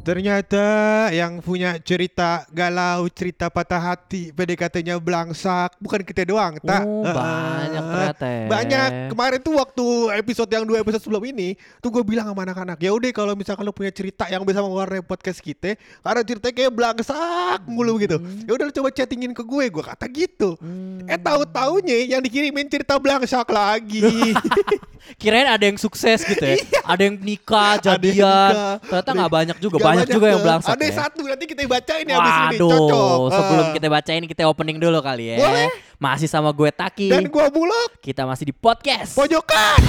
Ternyata yang punya cerita galau, cerita patah hati, PDKT-nya belangsak, bukan kita doang, tak? Oh, Eh, banyak eh, ternyata ya. Banyak. Kemarin tuh waktu episode yang dua episode sebelum ini, tuh gue bilang sama anak-anak, ya udah kalau misalkan lo punya cerita yang bisa mewarnai podcast kita, karena ceritanya kayak belangsak mulu gitu. Hmm. Ya udah lo coba chattingin ke gue, gue kata gitu. Eh tahu taunya yang dikirimin cerita belangsak lagi. Kirain ada yang sukses gitu ya. ada yang nikah, Iya. Ada yang jadian. nikah. Ternyata Ada- nggak banyak juga. Banyak juga yang belangsak Ada ya. satu nanti kita bacain ya abis ini cocok. Sebelum Ah. kita bacain kita opening dulu kali ya. Boleh. Masih sama gue Taki. dan gua bulog Kita masih di podcast. pojokan.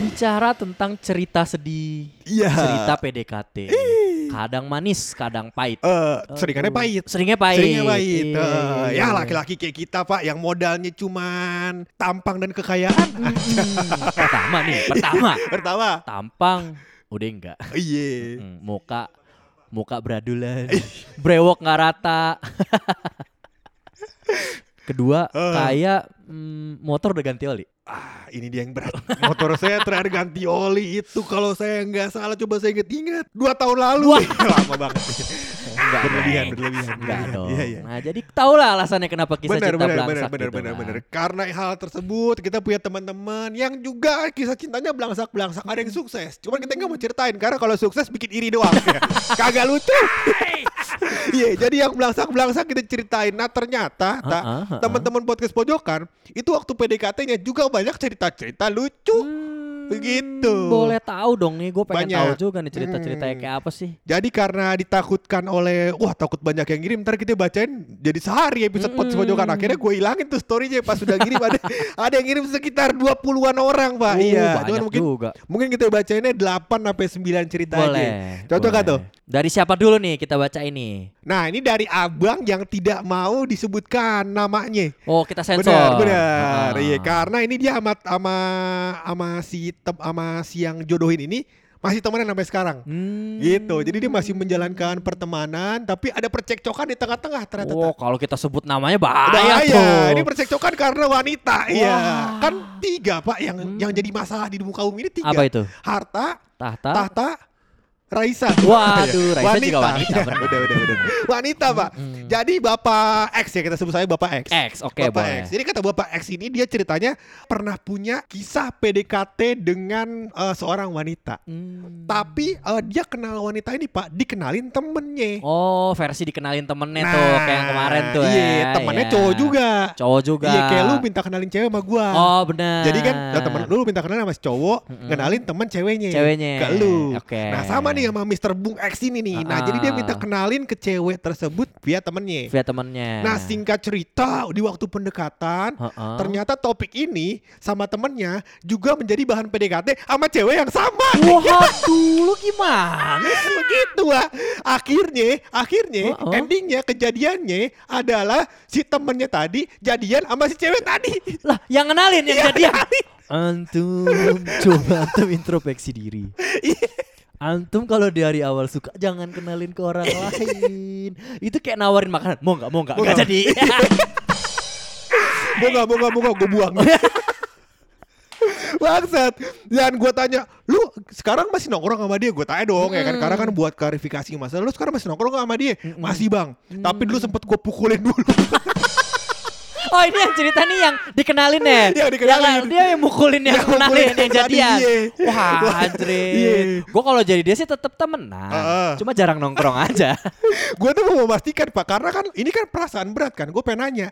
Bicara tentang cerita sedih. Iya. Cerita PDKT. Kadang manis, kadang pahit. Eh, seringannya pahit. Seringnya pahit. Seringnya pahit. Eh, iya, ya laki-laki kayak kita pak yang modalnya cuman tampang dan kekayaan. Pertama nih, pertama. Pertama. Tampang udah enggak. Iya. Hmm, muka muka beradulan. Brewok nggak rata. Kedua, Eh. kayak mm, motor udah ganti oli. Ah, ini dia yang berat. Motor saya terakhir ganti oli itu kalau saya nggak salah coba saya inget-inget dua tahun lalu. Lama banget. Enggak berlebihan, berlebihan. Enggak dong. Iya, iya. Nah, jadi tau lah alasannya kenapa kisah benar, cinta benar, belangsak benar, gitu benar, kan. benar. Karena hal tersebut kita punya teman-teman yang juga kisah cintanya belangsak-belangsak ada yang sukses. Cuman kita nggak mau ceritain karena kalau sukses bikin iri doang. Kagak lucu. Iya, jadi yang belangsak-belangsak kita ceritain. Nah ternyata tak, Ah, ah, ah, teman-teman podcast pojokan itu waktu PDKT-nya juga banyak cerita-cerita lucu. Begitu. Hmm, Boleh tahu dong nih, gue pengen Banyak. tahu juga nih cerita-ceritanya Hmm. kayak apa sih. Jadi karena ditakutkan oleh wah takut banyak yang ngirim ntar kita bacain jadi sehari episode Mm-mm. pojokan akhirnya gue hilangin tuh storynya pas sudah ngirim ada ada yang ngirim sekitar 20-an orang pak Uh, iya cuman mungkin juga. mungkin kita bacainnya 8 sampai 9 cerita Boleh. aja cocok kan tuh Dari siapa dulu nih kita baca ini? nah ini dari abang yang tidak mau disebutkan namanya Oh, kita sensor. Benar, benar. Ah. Iya, karena ini dia amat sama sama si sama si yang jodohin ini masih temenan sampai sekarang. Hmm. Gitu. Jadi dia masih menjalankan pertemanan tapi ada percekcokan di tengah-tengah ternyata. Oh, kalau kita sebut namanya Bahaya. bahaya tuh. Ini percekcokan karena wanita. Iya. Kan tiga, Pak, yang yang jadi masalah di muka umum ini tiga. Apa itu? Harta, Tahta. tahta, Raisa. Waduh, Raisa juga wanita, Iya, benar. udah, udah, udah. Wanita, Pak. Mm-mm. Jadi Bapak X ya kita sebut saya Bapak X. X, oke Bapak boleh. X. Jadi kata Bapak X ini dia ceritanya pernah punya kisah PDKT dengan eh, seorang wanita. Hmm. Tapi eh, dia kenal wanita ini Pak, dikenalin temennya. Oh, versi dikenalin temennya tuh kayak yang kemarin tuh Iya, ya. temennya Iya. cowok juga. Cowok juga. Iya, kayak lu minta kenalin cewek sama gua. Oh, benar. Jadi kan nah, temen lu minta kenalin sama si cowok, Mm-mm. kenalin temen ceweknya. Ceweknya. Ke lu. Oke. Nah, sama nih sama Mr. Bung X ini nih. Nah, Ah. jadi dia minta kenalin ke cewek tersebut via temennya. via temennya. Nah, singkat cerita di waktu pendekatan, Heeh. ternyata topik ini sama temennya juga menjadi bahan PDKT sama cewek yang sama. Waduh, lu gimana? Begitu ah. Akhirnya, akhirnya Oh, oh. endingnya kejadiannya adalah si temennya tadi jadian sama si cewek tadi. Lah, yang kenalin yang Iya, jadian. Antum coba antum introspeksi diri. Antum kalau dari awal suka jangan kenalin ke orang lain. Itu kayak nawarin makanan. Mau nggak? Mau nggak? Nggak nggak? jadi. Mau gak, mau gak, mau gak, gue buang. Bangsat Dan gue tanya Lu sekarang masih nongkrong sama dia Gue tanya dong ya kan Karena kan buat klarifikasi masalah Lu sekarang masih nongkrong sama dia Masih bang Tapi dulu sempet gue pukulin dulu Oh ini yang cerita nih yang dikenalin ya? Yang dikenalin. Yang- dia yang mukulin yang Yang kenalin mukulin yang yang jadian. iya. Wah iya. Gue kalau jadi dia sih tetap temenan. Heeh. Cuma jarang nongkrong aja. Gue tuh mau memastikan pak Karena kan ini kan perasaan berat kan Gue pengen nanya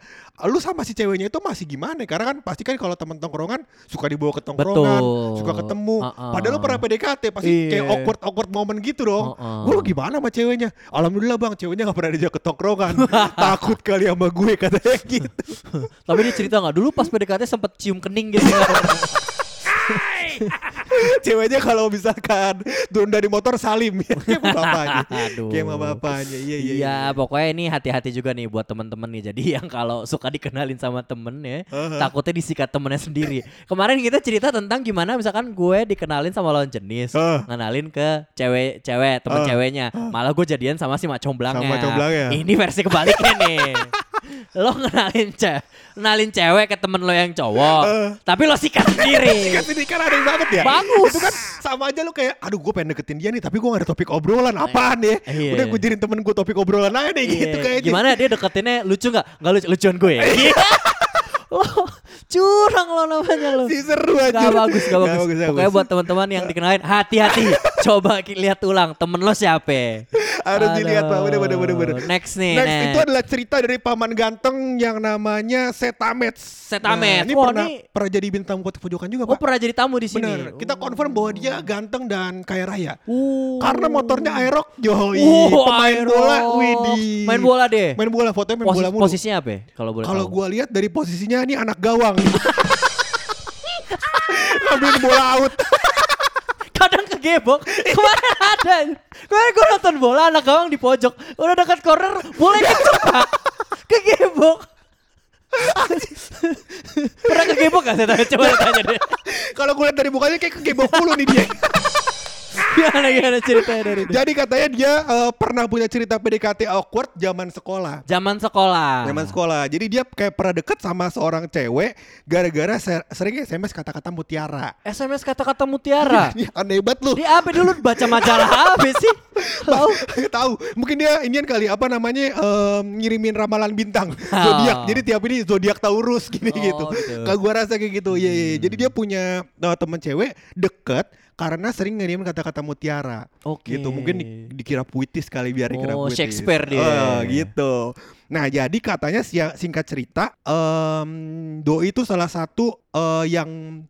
Lu sama si ceweknya itu masih gimana Karena kan pasti kan kalau temen tongkrongan Suka dibawa ke tongkrongan Betul. Suka ketemu Uh-uh. Padahal lu pernah PDKT Pasti Iya. kayak awkward-awkward moment gitu dong Uh-uh. Gue lu gimana sama ceweknya Alhamdulillah bang Ceweknya gak pernah diajak ke tongkrongan Takut kali sama gue katanya gitu Tapi dia cerita nggak dulu pas PDKT sempet cium kening gitu. Ceweknya kalau misalkan turun dari motor salim ya Kayak bapaknya Aduh. Kayak bapaknya Iya iya Iya, pokoknya ini hati-hati juga nih buat temen-temen nih. Jadi yang kalau suka dikenalin sama temennya, Uh-huh. takutnya disikat temennya sendiri. Kemarin kita cerita tentang gimana misalkan gue dikenalin sama lawan jenis, Uh. ngenalin ke cewek-cewek temen Uh. ceweknya, malah gue jadian sama si macong belangnya. Sama macong belangnya. Ini versi kebaliknya nih. lo ngenalin cewek, ngenalin cewek ke temen lo yang cowok, tapi lo sikat sendiri. Sikat ini kan aneh banget ya. Bagus. Itu kan sama aja lu kayak, aduh gue pengen deketin dia nih, tapi gue gak ada topik obrolan. Apaan ya? Iya. Udah gue jadiin temen gue topik obrolan aja nih gitu Iya, kayaknya. Gimana dia deketinnya lucu nggak? Nggak lucu, lucuan gue ya. lo curang lo namanya lo. Si seru aja. Gak bagus, gak bagus. Gak bagus, gak Pokoknya bagus. buat teman-teman yang dikenalin hati-hati. Coba lihat ulang temen lo siapa. Harus dilihat pak, bener bener bener bener. Next nih, Next next. itu adalah cerita dari paman ganteng yang namanya Setamets. Setamets. Nah, ini Wah, pernah ini- pernah jadi bintang buat pojokan juga Oh pak. pernah jadi tamu di sini. Bener. Kita confirm bahwa dia ganteng dan kaya raya. Uh. Karena motornya Aerox, yoi. Uh, Pemain Aerox. bola, widih. Main bola deh. Main bola, fotonya main Posis- bola mulu. posisinya apa? ya, Kalau boleh Kalau gua lihat dari posisinya ini anak gawang. Ngambilin bola out. kadang kegebok. Kemarin ada. Kemarin gue nonton bola anak gawang di pojok. Udah dekat corner bola kenceng pak kegebok. Pernah kegebok gak? Saya tanya coba tanya deh. Kalau gue lihat dari mukanya kayak kegebok mulu nih dia. Gimana gimana ceritanya dari dia Jadi katanya dia eh, pernah punya cerita PDKT awkward zaman sekolah. zaman sekolah Zaman sekolah. Jadi dia kayak pernah deket sama seorang cewek gara-gara ser- sering SMS kata-kata mutiara. SMS kata-kata mutiara Ini aneh banget lu. di apa dulu baca majalah apa sih tahu tahu mungkin dia inian kali apa namanya em, ngirimin ramalan bintang zodiak jadi tiap ini zodiak Taurus gini Oh, gitu gitu. kalau gua rasa kayak gitu iya iya iya. jadi dia punya eh, teman cewek deket karena sering ngirimin kata-kata mutiara Oke. gitu mungkin di- dikira puitis kali biar dikira Oh, puitis Shakespeare dia. Oh, gitu nah jadi katanya si- singkat cerita em, doi itu salah satu eh, yang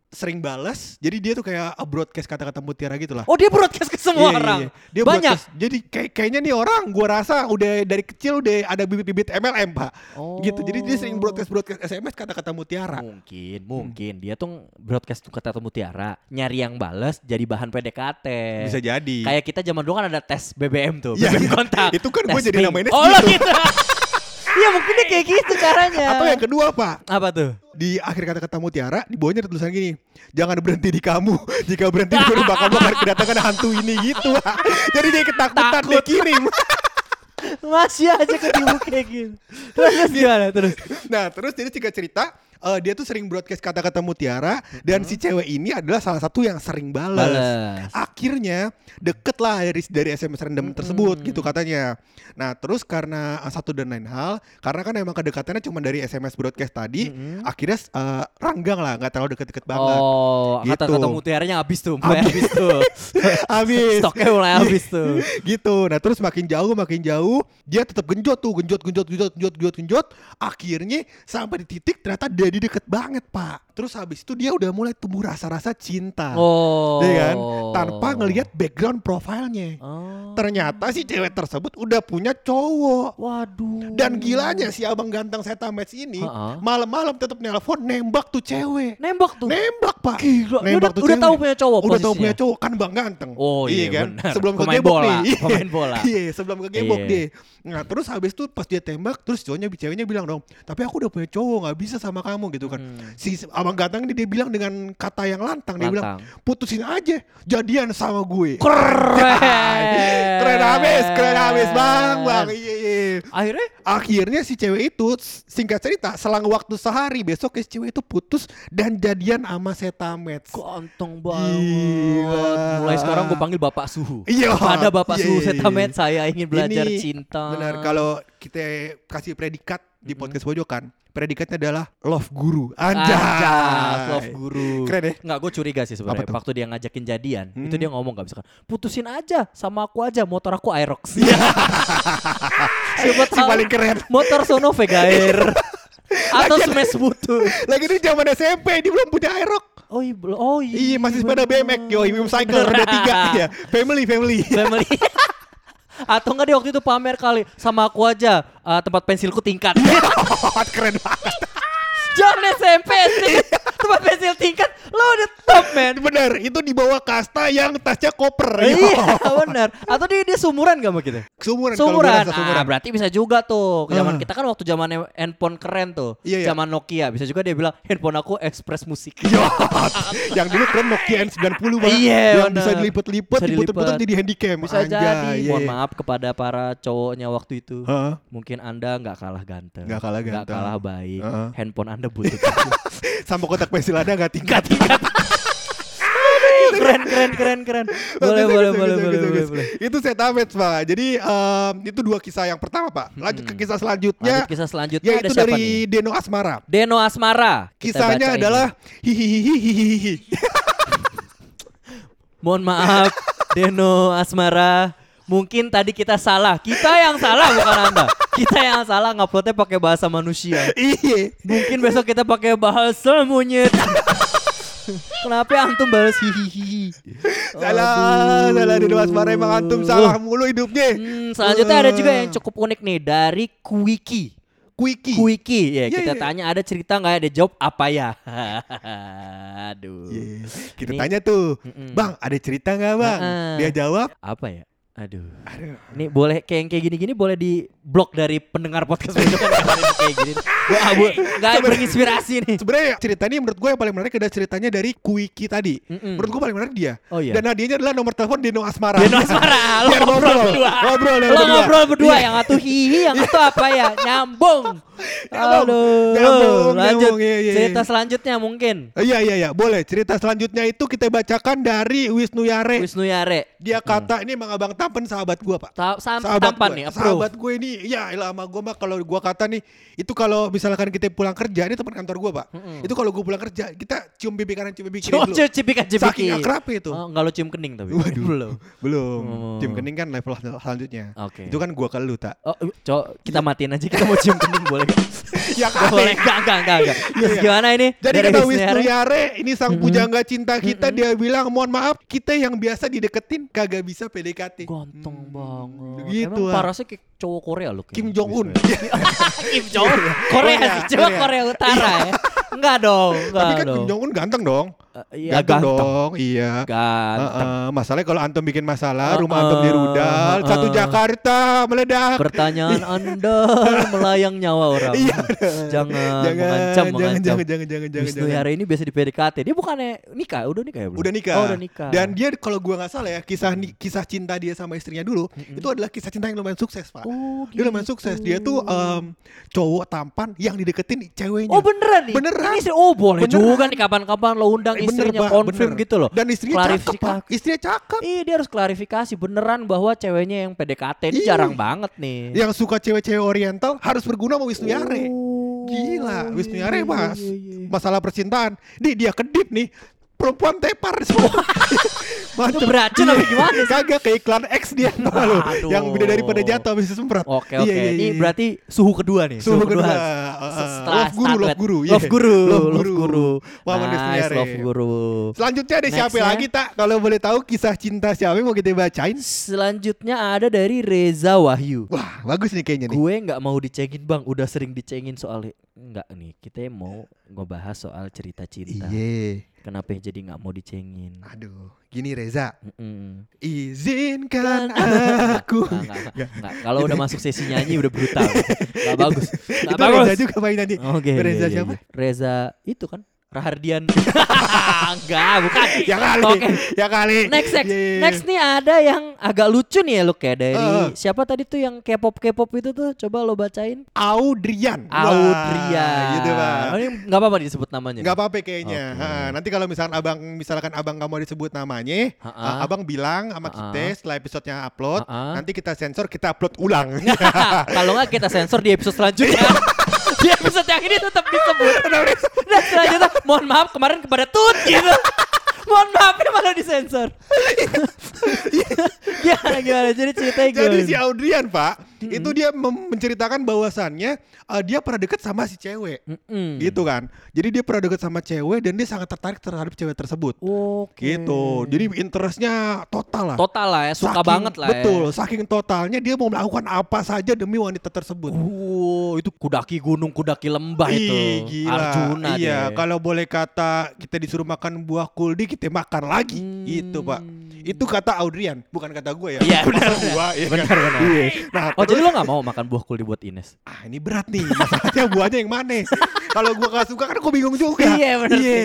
sering bales jadi dia tuh kayak broadcast kata-kata mutiara gitu lah oh dia broadcast ke semua Iya, iya, orang iya. Dia banyak broadcast. Jadi kayak kayaknya nih orang gua rasa udah dari kecil udah ada bibit-bibit MLM, Pak. Oh. Gitu. Jadi dia sering broadcast-broadcast SMS kata-kata mutiara. Mungkin, mungkin dia tuh broadcast tuh kata mutiara, nyari yang bales jadi bahan PDKT. Bisa jadi. Kayak kita zaman dulu kan ada tes BBM tuh, Iya, BBM iya. kontak. Itu kan gua Tes jadi namainnya Oh lo gitu. gitu. Iya mungkin dia kayak gitu caranya. Atau yang kedua, Pak. Apa tuh? Di akhir kata-kata mutiara di bawahnya ada tulisan gini. Jangan berhenti di kamu. Jika berhenti di kamu akan kedatangan hantu ini gitu. Pak. Jadi dia ketakutan Takut. kirim. Masih aja ketemu kayak gitu. Terus, terus gimana terus? Nah, terus jadi singkat cerita, eh, dia tuh sering broadcast kata-kata mutiara dan si cewek ini adalah salah satu yang sering. Bales. Akhirnya deket lah dari dari SMS random tersebut gitu katanya. Nah, terus karena eh, satu dan lain hal, karena kan emang kedekatannya cuma dari SMS broadcast tadi, akhirnya eh, ranggang lah, nggak terlalu deket-deket banget. Oh, Gitu. kata-kata mutiaranya habis tuh, mulai habis tuh. Habis. Stoknya mulai habis tuh. gitu. Nah terus makin jauh makin jauh dia tetap genjot tuh genjot genjot genjot genjot genjot genjot. Akhirnya sampai di titik ternyata dia di deket banget pak. Terus habis itu dia udah mulai tumbuh rasa-rasa cinta. Oh. Ya kan? Tanpa ngelihat background profilnya. Oh. Ternyata si cewek tersebut udah punya cowok. Waduh. Dan gilanya si abang ganteng saya Tamets ini Ha-ha. malam-malam tetap nelpon nembak tuh cewek. nembak tuh. Nembak pak. Gila, Nembak udah- tuh udah cewek. tahu punya cowok Udah tahu punya cowok kan bang ganteng. Oh, iya, kan. benar. Sebelum Pemain kegebok bola, nih. pemain bola. Iya sebelum kegebok Iya. dia. Nah terus habis itu pas dia tembak terus cowoknya ceweknya bilang dong. Tapi aku udah punya cowok nggak bisa sama kamu gitu kan. Hmm. Si abang ganteng ini dia bilang dengan kata yang lantang. Dia bilang putusin aja jadian sama gue. Keren. keren habis, keren habis bang, bang. Iya, iya. Akhirnya Akhirnya si cewek itu singkat cerita selang waktu sehari besok si cewek itu putus dan jadian sama Setamets. ganteng Gila. banget. Mulai sekarang gue panggil Bapak Suhu. Iya. Pada Bapak Iya, Suhu iya, iya. Setamet saya ingin belajar Ini cinta. Benar kalau kita kasih predikat di podcast pojokan, predikatnya adalah love guru. Anjas, love guru. Keren ya? Nggak, gue curiga sih sebenarnya. Waktu dia ngajakin jadian, Hmm. itu dia ngomong gak bisa kan. Putusin aja sama aku aja, motor aku Aerox. Siapa Si paling keren. motor sono Vega Air. Atau Smash Butuh. Lagi itu zaman SMP dia belum punya Aerox. Oh iya, oh iya. Iya masih sepeda. BMX yo, Imim Cycle roda tiga ya. Family family. Family. Atau enggak dia waktu itu pamer kali sama aku aja eh, tempat pensilku tingkat. keren banget. Jangan SMP SD. Iya. Pensil tingkat lo udah top man. Bener, itu di bawah kasta yang tasnya koper. Iya benar. Atau dia dia sumuran gak sama kita? Sumuran. Sumuran. Ah, berarti bisa juga tuh. Zaman Ah. kita kan waktu zaman handphone keren tuh. Iya, iya. Zaman Nokia. Bisa juga dia bilang handphone aku Express Musik. Yot. yang dulu keren Nokia N90 Pak. Iya, Yang bener. bisa dilipet-lipet, dilipet. jadi handycam. Bisa Anjay, jadi. iya, Mohon iya. maaf kepada para cowoknya waktu itu. Heeh. Mungkin Anda nggak kalah ganteng. Nggak kalah Nggak ganteng. kalah baik. Heeh. Handphone Anda butuh. Sama kotak pensil ada nggak tingkat. keren keren keren keren. Boleh boleh boleh boleh boleh. Itu set Avets, Pak. Jadi em, itu dua kisah yang pertama, Pak. Lanjut ke kisah selanjutnya. Lanjut kisah selanjutnya ada Yaitu siapa dari nih? Deno Asmara. Deno Asmara. Kisahnya adalah hihihihihihi. Mohon maaf Deno Asmara. Mungkin tadi kita salah. Kita yang salah bukan Anda. Kita yang salah nguploadnya pakai bahasa manusia. Iya. Mungkin besok kita pakai bahasa monyet. Kenapa antum balas hihihi? Salah, Aduh. salah Deno Asmara emang antum salah mulu hidupnya. Hmm, selanjutnya ada juga yang cukup unik nih dari Kuiki. Quickie. Kuiki ya Iya, kita iya. tanya ada cerita nggak ya? Dia jawab apa ya? Aduh. Iya. Kita Ini- tanya tuh, Mm-mm. Bang, ada cerita nggak bang? Heeh. Dia jawab, Apa ya? Aduh. Aduh. Ini boleh kayak yang kayak gini-gini boleh di blok dari pendengar podcast itu kan kayak gini. Gua abu enggak berinspirasi nih. Sebenarnya cerita ini menurut gue yang paling menarik adalah ceritanya dari Quickie tadi. Mm-mm. Menurut gue paling menarik dia. Oh, iya. Dan hadiahnya adalah nomor telepon Deno Asmara. Deno Asmara, lo ngobrol berdua. Ngobrol Lo ya berdua. ngobrol berdua Iya. yang satu hihi, yang satu apa ya? Nyambung. Aduh. nyambung, Lanjut. nyambung, iya, iya, Cerita iya. selanjutnya mungkin. Eh, Iya iya iya boleh cerita selanjutnya itu kita bacakan dari Wisnu Yare Wisnu Yare. dia kata ini emang abang tampan sahabat gua pak Ta- sam- sahabat tampan gua. nih, approve. sahabat gue ini ya elah sama gue mah kalau gua kata nih itu kalau misalkan kita pulang kerja ini teman kantor gua pak itu kalau gua pulang kerja kita cium pipi kanan cium pipi kiri dulu cuk, cipikan cipiki. saking akrabnya itu Oh, enggak lo cium kening tapi. Waduh. Belum. belum Oh. cium kening kan level selanjutnya Oke. itu kan gua ke lu tak Oh, cok, kita matiin aja kita mau cium kening boleh. ya Nggak boleh, enggak, enggak, enggak, enggak. Iya. gimana ini? Jadi Dari kata Wisnu Yare? Ini sang pujangga cinta kita dia bilang mohon maaf kita yang biasa dideketin kagak bisa PDKT. Ganteng banget. Gitu, Emang parasnya kayak cowok Korea loh. Kim Jong Un. Yare. Kim Jong Un. Korea Korea, sih, Korea. Korea Utara ya. Enggak dong, enggak Tapi kan dong. Kim Jong Un ganteng dong. Eh, Iya ganteng, ganteng. dong, iya. Ganteng. Heeh, masalahnya kalau antum bikin masalah, Heeh, rumah antum di rudal, heeh. satu Jakarta meledak. Pertanyaan Anda melayang nyawa orang. Iya. Jangan, jangan, mengancam, jangan, mengancam. jangan, jangan, jangan, jangan, Wisnu jangan. Yare ini biasa di PDKT. Dia bukannya nikah, udah nikah ya belum? Udah nikah. Oh, udah nikah. Dan dia kalau gua nggak salah ya, kisah kisah cinta dia sama istrinya dulu, itu adalah kisah cinta yang lumayan sukses, Pak. Oh, Dia lumayan gitu. sukses. Dia tuh em, cowok tampan yang dideketin ceweknya. Oh beneran nih? Beneran. Ini sih- oh boleh Beneran. juga nih kapan-kapan lo undang Eh, bener, istrinya Pak, confirm bener. gitu loh. Dan istrinya cakep, Pak. Istrinya cakep. Ih dia harus klarifikasi beneran bahwa ceweknya yang PDKT ini Iya. jarang banget nih. Yang suka cewek-cewek oriental harus berguna sama Wisnu Yare. Oh, Gila, Wisnu Yare iya, mas. iya, iya. Masalah percintaan. Di dia kedip nih. Perempuan tepar semua. Mantep. beracun apa gimana sih? Kagak kayak iklan X dia tau lu. Yang beda daripada jatuh habis disemprot. Oke Iya, oke. iya, Ini iya. berarti suhu kedua nih. Suhu kedua. Se- Uh, Setelah love guru, love guru. iya. Love guru, Love love guru. guru. Wawan Wisnu Nice, love guru. Selanjutnya ada siapa lagi tak? Kalau boleh tahu kisah cinta siapa yang mau kita bacain? Selanjutnya ada dari Reza Wahyu. Wah, bagus nih kayaknya nih. Gue nggak mau dicengin bang, udah sering dicengin soal nggak nih. Kita mau ngebahas soal cerita cinta. Iya. Kenapa jadi nggak mau dicengin? Aduh, gini Reza. Mm-mm. Izinkan Nggak, aku. Kalau udah masuk sesi nyanyi udah brutal. Nggak bagus. Nggak Itu bagus. Reza juga main tadi. Oke. Reza iya, iya, siapa? iya. Reza itu kan Rahardian. Enggak, bukan. Ya kali. Oke. Ya kali. Next, next, Iya. next nih ada yang agak lucu nih ya lu kayak dari Heeh. siapa tadi tuh yang K-pop K-pop itu tuh coba lo bacain. Audrian. Wah, Audrian. Gitu, Pak. Oh, ini nggak apa-apa disebut namanya. Gak apa-apa kayaknya. Oke. Ha, nanti kalau misalkan abang misalkan abang kamu mau disebut namanya, Ha-ha. uh, abang bilang sama kita setelah episodenya upload, Ha-ha. nanti kita sensor kita upload ulang. Kalau nggak kita sensor di episode selanjutnya. di episode yang ini tetap disebut. Dan selanjutnya, mohon maaf kemarin kepada Tut gitu. Mohon maaf ya malah disensor. Gimana gimana? Jadi ceritanya gimana? Jadi si Audrian pak, itu dia menceritakan bahwasannya eh, dia pernah deket sama si cewek, Mm-mm. gitu kan. Jadi dia pernah deket sama cewek dan dia sangat tertarik terhadap cewek tersebut, Oke. gitu. Jadi interestnya total lah. total lah ya, suka Saking- banget lah Betul, ya. saking totalnya dia mau melakukan apa saja demi wanita tersebut. Uh, itu kudaki gunung, kudaki lembah Ih, itu. gila. Arjuna iya, kalau boleh kata kita disuruh makan buah kuldi kita makan lagi. Itu, Pak. Itu kata Audrian, bukan kata gue ya. Hmm. Iya, benar, iya benar, kan? benar. Iya. Nah, Oh terus- jadi lo gak mau makan buah kuldi buat Ines? ah ini berat nih. Masalahnya buahnya yang mana? Kalau gua gak suka kan gue bingung juga. Iya, benar Iya.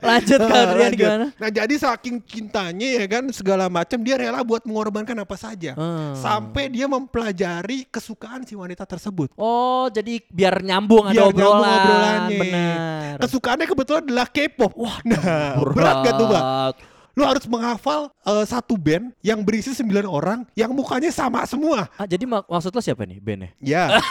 Lanjut Ah, Kak Adrian lanjut. gimana? Nah jadi saking cintanya ya kan segala macam dia rela buat mengorbankan apa saja Hmm. sampai dia mempelajari kesukaan si wanita tersebut. Oh jadi biar nyambung ada Biar nyambung obrolan. obrolannya. Benar. Kesukaannya kebetulan adalah K-pop. Wah, nah, berat gak tuh, Bang? Berat. Lu harus menghafal eh, satu band yang berisi 9 orang yang mukanya sama semua. Ah, jadi mak- maksud lo siapa nih bandnya? Ya.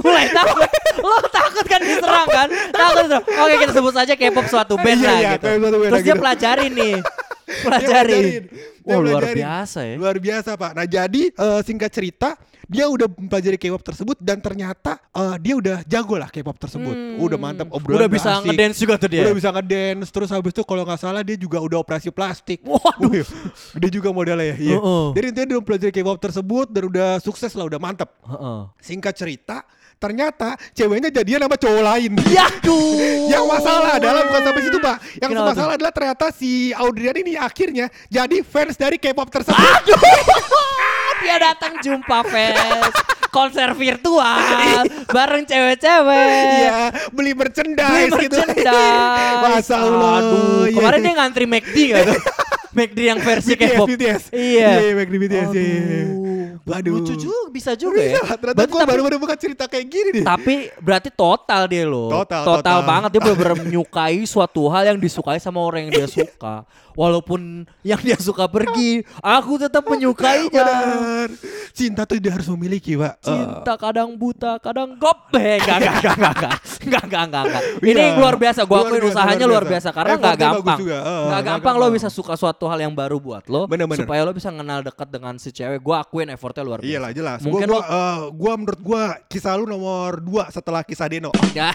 Mulai takut. Lo takut kan diserang kan? Takut diserang. Oke kita sebut saja K-pop suatu band Iya, lah iya, gitu. K-pop suatu band Terus dia gitu. pelajarin nih. Dia Pelajari. Dia Wah luar pelajarin. biasa ya. Luar biasa, Pak. Nah, jadi eh, singkat cerita, dia udah mempelajari K-pop tersebut dan ternyata eh, dia udah jago lah K-pop tersebut. Hmm. Udah mantap obrolan Udah bisa asik. ngedance juga tuh dia. Udah bisa ngedance terus habis itu kalau nggak salah dia juga udah operasi plastik. Waduh. Wih, Gede juga modalnya ya. Iya. Heeh. Jadi intinya dia mempelajari K-pop tersebut dan udah sukses lah, udah mantap. Heeh. Singkat cerita, ternyata ceweknya jadian sama cowok lain. Yaduh. Yang masalah adalah bukan sampai situ, Pak. Yang Kenapa masalah adalah ternyata si Audrian ini akhirnya jadi fans dari K-pop tersebut. Aduh. dia datang jumpa fans konser virtual bareng cewek-cewek. Iya, beli merchandise Beli gitu. merchandise. Masa Allah. Aduh, Iya. kemarin dia ngantri McD gak tuh? McD yang versi K-pop. BTS. Iya. Iya, McD BTS. iya. Waduh. Lucu juga bisa juga ya. Ternyata gue baru baru buka cerita kayak gini nih. Tapi berarti total deh loh. Total, total, total. banget dia benar-benar menyukai suatu hal yang disukai sama orang yang dia suka. Walaupun yang dia suka pergi, aku tetap menyukainya. Benar. Cinta tuh dia harus memiliki, Pak. Cinta kadang buta, kadang gobek. Enggak, enggak, enggak, enggak, enggak. Enggak, enggak, enggak, enggak. Ini ya. luar biasa. Gua akuin usahanya luar biasa, luar biasa. karena enggak gampang. Enggak uh, gampang, gampang lo bisa suka suatu hal yang baru buat lo. Bener, bener. Supaya lo bisa kenal dekat dengan si cewek. Gua akuin effort effortnya luar biasa. Iyalah jelas. Mungkin gua, lo gua, eh, gua menurut gua kisah lu nomor dua setelah kisah Deno. Ya.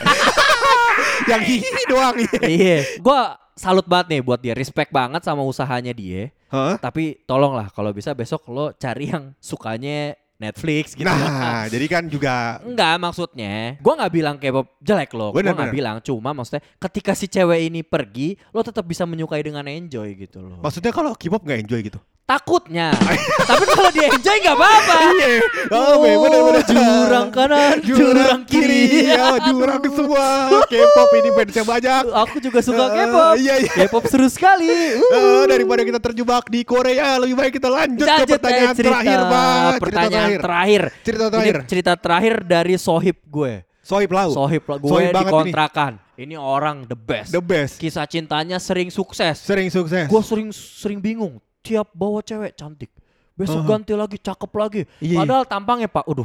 yang hihi doang. iya. Gua salut banget nih buat dia. Respect banget sama usahanya dia. Hah? Tapi tolonglah kalau bisa besok lo cari yang sukanya Netflix gitu. Nah, jadi kan juga Enggak maksudnya, gua nggak bilang K-pop jelek loh. Bener, gua nggak bener. bilang, cuma maksudnya ketika si cewek ini pergi, lo tetap bisa menyukai dengan enjoy gitu loh. maksudnya kalau K-pop nggak enjoy gitu. Takutnya. Tapi kalau dia enjoy nggak apa-apa. Iya. Oh, bener-bener. jurang kanan, jurang, kiri. Ya, jurang semua. K-pop ini fansnya banyak. Aku juga suka Eh, K-pop. iya, iya. K-pop seru sekali. Eh, daripada kita terjebak di Korea, lebih baik kita lanjut, ke Lanjut, pertanyaan eh, cerita. terakhir, Pak. Pertanyaan terakhir. Cerita Ini terakhir. cerita terakhir dari sohib gue. Sohib Lau. Sohib gue Sohib di banget ini. kontrakan. Ini orang the best. The best. Kisah cintanya sering sukses. Sering sukses. Gue sering sering bingung. Tiap bawa cewek cantik. Besok Uh-huh. ganti lagi, cakep lagi. Iya. Padahal tampangnya pak, udah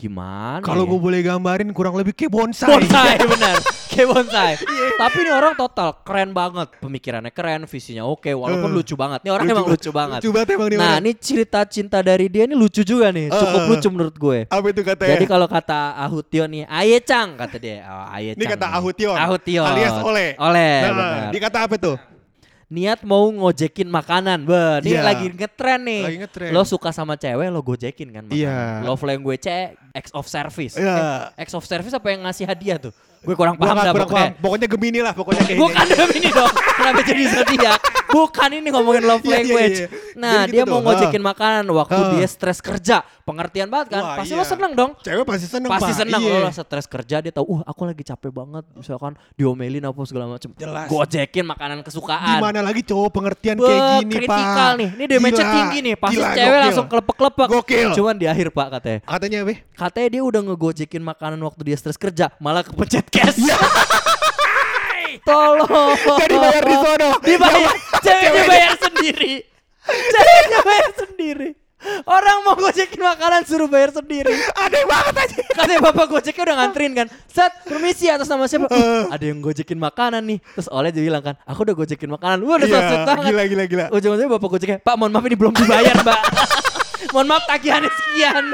gimana? Kalau ya? gue boleh gambarin kurang lebih kayak bonsai. bonsai benar, kayak bonsai. Iya. Tapi ini orang total keren banget, pemikirannya keren, visinya oke, walaupun Uh. lucu banget. Ini orang Lucu emang lucu banget. Lucu banget emang dia Nah, ini cerita cinta dari dia ini lucu juga nih, cukup Uh. lucu menurut gue. Apa itu katanya? Jadi kalau kata Ahutio nih, Aye Cang kata dia. Oh, Aye Ini kata nih. Ahution. Ahution. Alias Oleh. Oleh, Nah, benar. dia kata apa tuh? Niat mau ngojekin makanan. Bah, dia Iya. lagi ngetren nih. Lagi ngetren. Lo suka sama cewek, lo gojekin kan makanan. Iya. Love language X of service. Iya. Eh, X of service apa yang ngasih hadiah tuh? Gue kurang paham dah pokoknya. paham. Pokoknya Gemini lah, pokoknya kayak Bukan Gemini dong. Kenapa jadi zodiak? Bukan ini ngomongin love Iya, iya, language. iya. Nah, Jadi dia gitu mau ngojekin makanan waktu dia stres kerja. Pengertian banget kan? Wah, Pasti iya. lo seneng dong. Cewek pasti seneng, Pasti Pak. seneng Iya. lo stres kerja dia tahu, uh aku lagi capek banget misalkan diomelin apa segala macam. Gojekin makanan kesukaan. Gimana lagi cowok pengertian Be, kayak gini, Pak? kritikal nih. Ini Gila. tinggi nih. Pasti Gila, cewek gokil. langsung kelepek-kelepek. Gokil. Cuman di akhir Pak katanya. Katanya apa? Katanya dia udah ngegojekin makanan waktu dia stres kerja, malah kepencet cash. Tolong. Jadi bayar di sono. Dibayar. Ceweknya bayar sendiri. Ceweknya bayar sendiri. Orang mau gojekin makanan suruh bayar sendiri. Aneh banget aja. Katanya bapak gojeknya udah nganterin kan. Set, permisi atas nama siapa? Uh, ada yang gojekin makanan nih. Terus oleh dia bilang kan, aku udah gojekin makanan. Wah udah yeah, banget. gila gila gila. Ujung-ujungnya bapak gojeknya, Pak mohon maaf ini belum dibayar mbak. mohon maaf tagihannya sekian.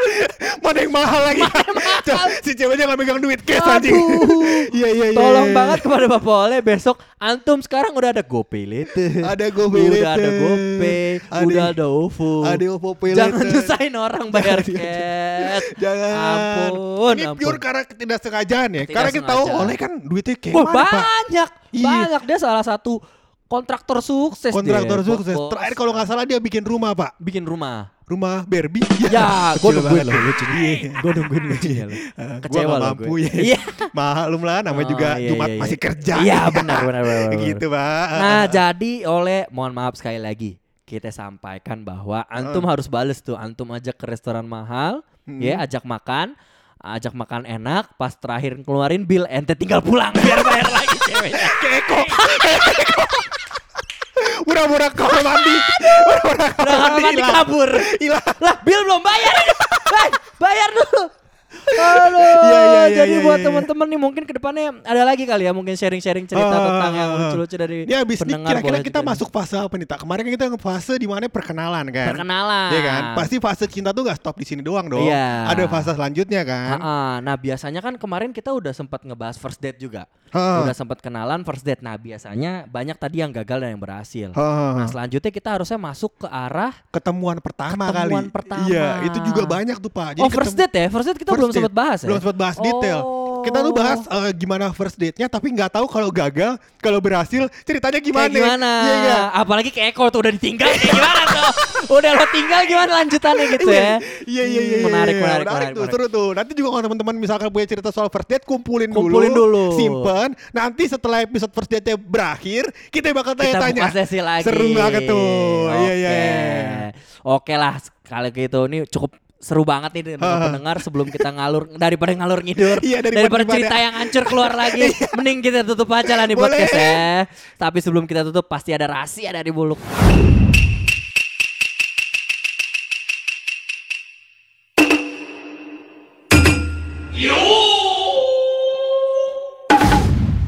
Mana yang mahal lagi? mahal? si ceweknya nggak megang duit cash anjing. Aduh. Iya iya iya. Tolong iya. banget kepada Bapak Oleh besok antum sekarang udah ada GoPay later. Ada GoPay Udah ada. GoPay, udah ada OVO. ada OVO Pay Jangan nyusahin orang bayar Jangan. cash. Jangan. Ampun, Ini ampun. pure karena ketidaksengajaan ya. Karena kita tahu oleh kan duitnya kayak mana, banyak. Iya. Banyak dia salah satu kontraktor sukses Kontraktor dia. sukses. Bos. Terakhir kalau nggak salah dia bikin rumah, Pak. bikin rumah. Rumah Barbie. Ya, gue kecil nungguin banget. loh lucunya. Gue nungguin lucunya loh. Eh, gua Kecewa loh mampu gue. ya. Iya. Malum lah namanya Oh, juga iya, Jumat iya, iya. masih kerja. Iya, benar, benar, benar, benar. gitu, Pak. Nah, jadi oleh mohon maaf sekali lagi kita sampaikan bahwa antum harus bales tuh antum ajak ke restoran mahal, Hmm. ya ajak makan, ajak makan enak, pas terakhir keluarin bill ente tinggal pulang biar bayar lagi ceweknya. Keko. Murah-murah kamar mandi. Murah-murah kamar mandi kabur. Hilang. Lah, bill belum bayar. Bayar dulu. Aduh, Iya, iya, iya, jadi iya, buat iya. teman-teman nih mungkin ke depannya ada lagi kali ya mungkin sharing-sharing cerita Ah, tentang yang ah, ah. lucu-lucu dari Ini abis ini kira-kira kita juga. masuk fase apa nih tak? Kemarin kan kita fase di mana perkenalan kan? perkenalan. Iya kan? Pasti fase cinta tuh gak stop di sini doang dong. Iya. Ada fase selanjutnya kan? Ha-ha. Nah biasanya kan kemarin kita udah sempat ngebahas first date juga, Ha. udah sempat kenalan first date. Nah biasanya banyak tadi yang gagal dan yang berhasil. Ha. Nah selanjutnya kita harusnya masuk ke arah Ketemuan pertama Ketemuan kali. pertama. Iya, itu juga banyak tuh Pak. oh first date ya, first date kita First belum date. sempat bahas ya. Belum sempat bahas detail. Kita tuh bahas eh, gimana first date-nya tapi nggak tahu kalau gagal, kalau berhasil ceritanya gimana. Kayak gimana? Iya nggak? Apalagi kayak Eko tuh udah ditinggal kayak gimana tuh? Udah lo tinggal gimana lanjutannya gitu ya? Iya iya iya. Hmm, Menarik, iya. menarik, menarik, menarik, tuh, menarik. seru tuh. Nanti juga kalau teman-teman misalkan punya cerita soal first date, kumpulin, Kumpulin dulu. simpen. Nanti setelah episode first date berakhir, kita bakal Kita tanya-tanya. buka sesi lagi. Seru banget tuh. Iya iya. Oke. iya. Oke lah kalau gitu ini cukup seru banget nih dengan pendengar sebelum kita ngalur daripada ngalur ngidur. Iya, daripada- daripada cerita yang hancur keluar lagi. Mending kita tutup aja lah nih Boleh. podcast ya. Tapi sebelum kita tutup pasti ada rahasia dari buluk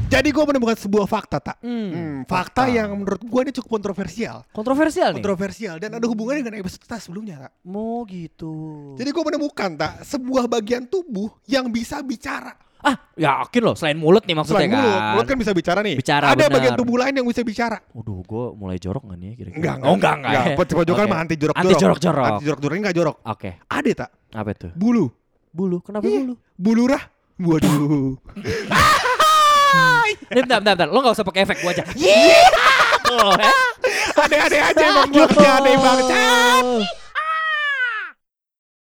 Jadi gue menemukan sebuah fakta tak. Hmm, Hmm, fakta yang menurut gue ini cukup kontroversial. kontroversial nih Kontroversial dan ada hubungannya dengan episode kita sebelumnya tak. mau gitu Jadi gue menemukan tak sebuah bagian tubuh yang bisa bicara. ah yakin loh selain mulut nih maksudnya Selain kan mulut, mulut kan bisa bicara nih. Bicara, Ada benar. bagian tubuh lain yang bisa bicara. Waduh, gue mulai jorok gak nih ya kira-kira? Enggak, Oh, enggak, enggak. ya. Pojok pojokan Oke. mah anti jorok Anti jorok-jorok. Anti jorok jorok ini enggak jorok. Oke, Ada tak? apa itu? Bulu. Bulu, kenapa Iya. bulu? Bulurah. Waduh. Ini bentar, bentar, bentar. Lo gak usah pakai efek gua aja. Yeay! Lo ya. Ada-ada aja emang gua kerja aneh banget.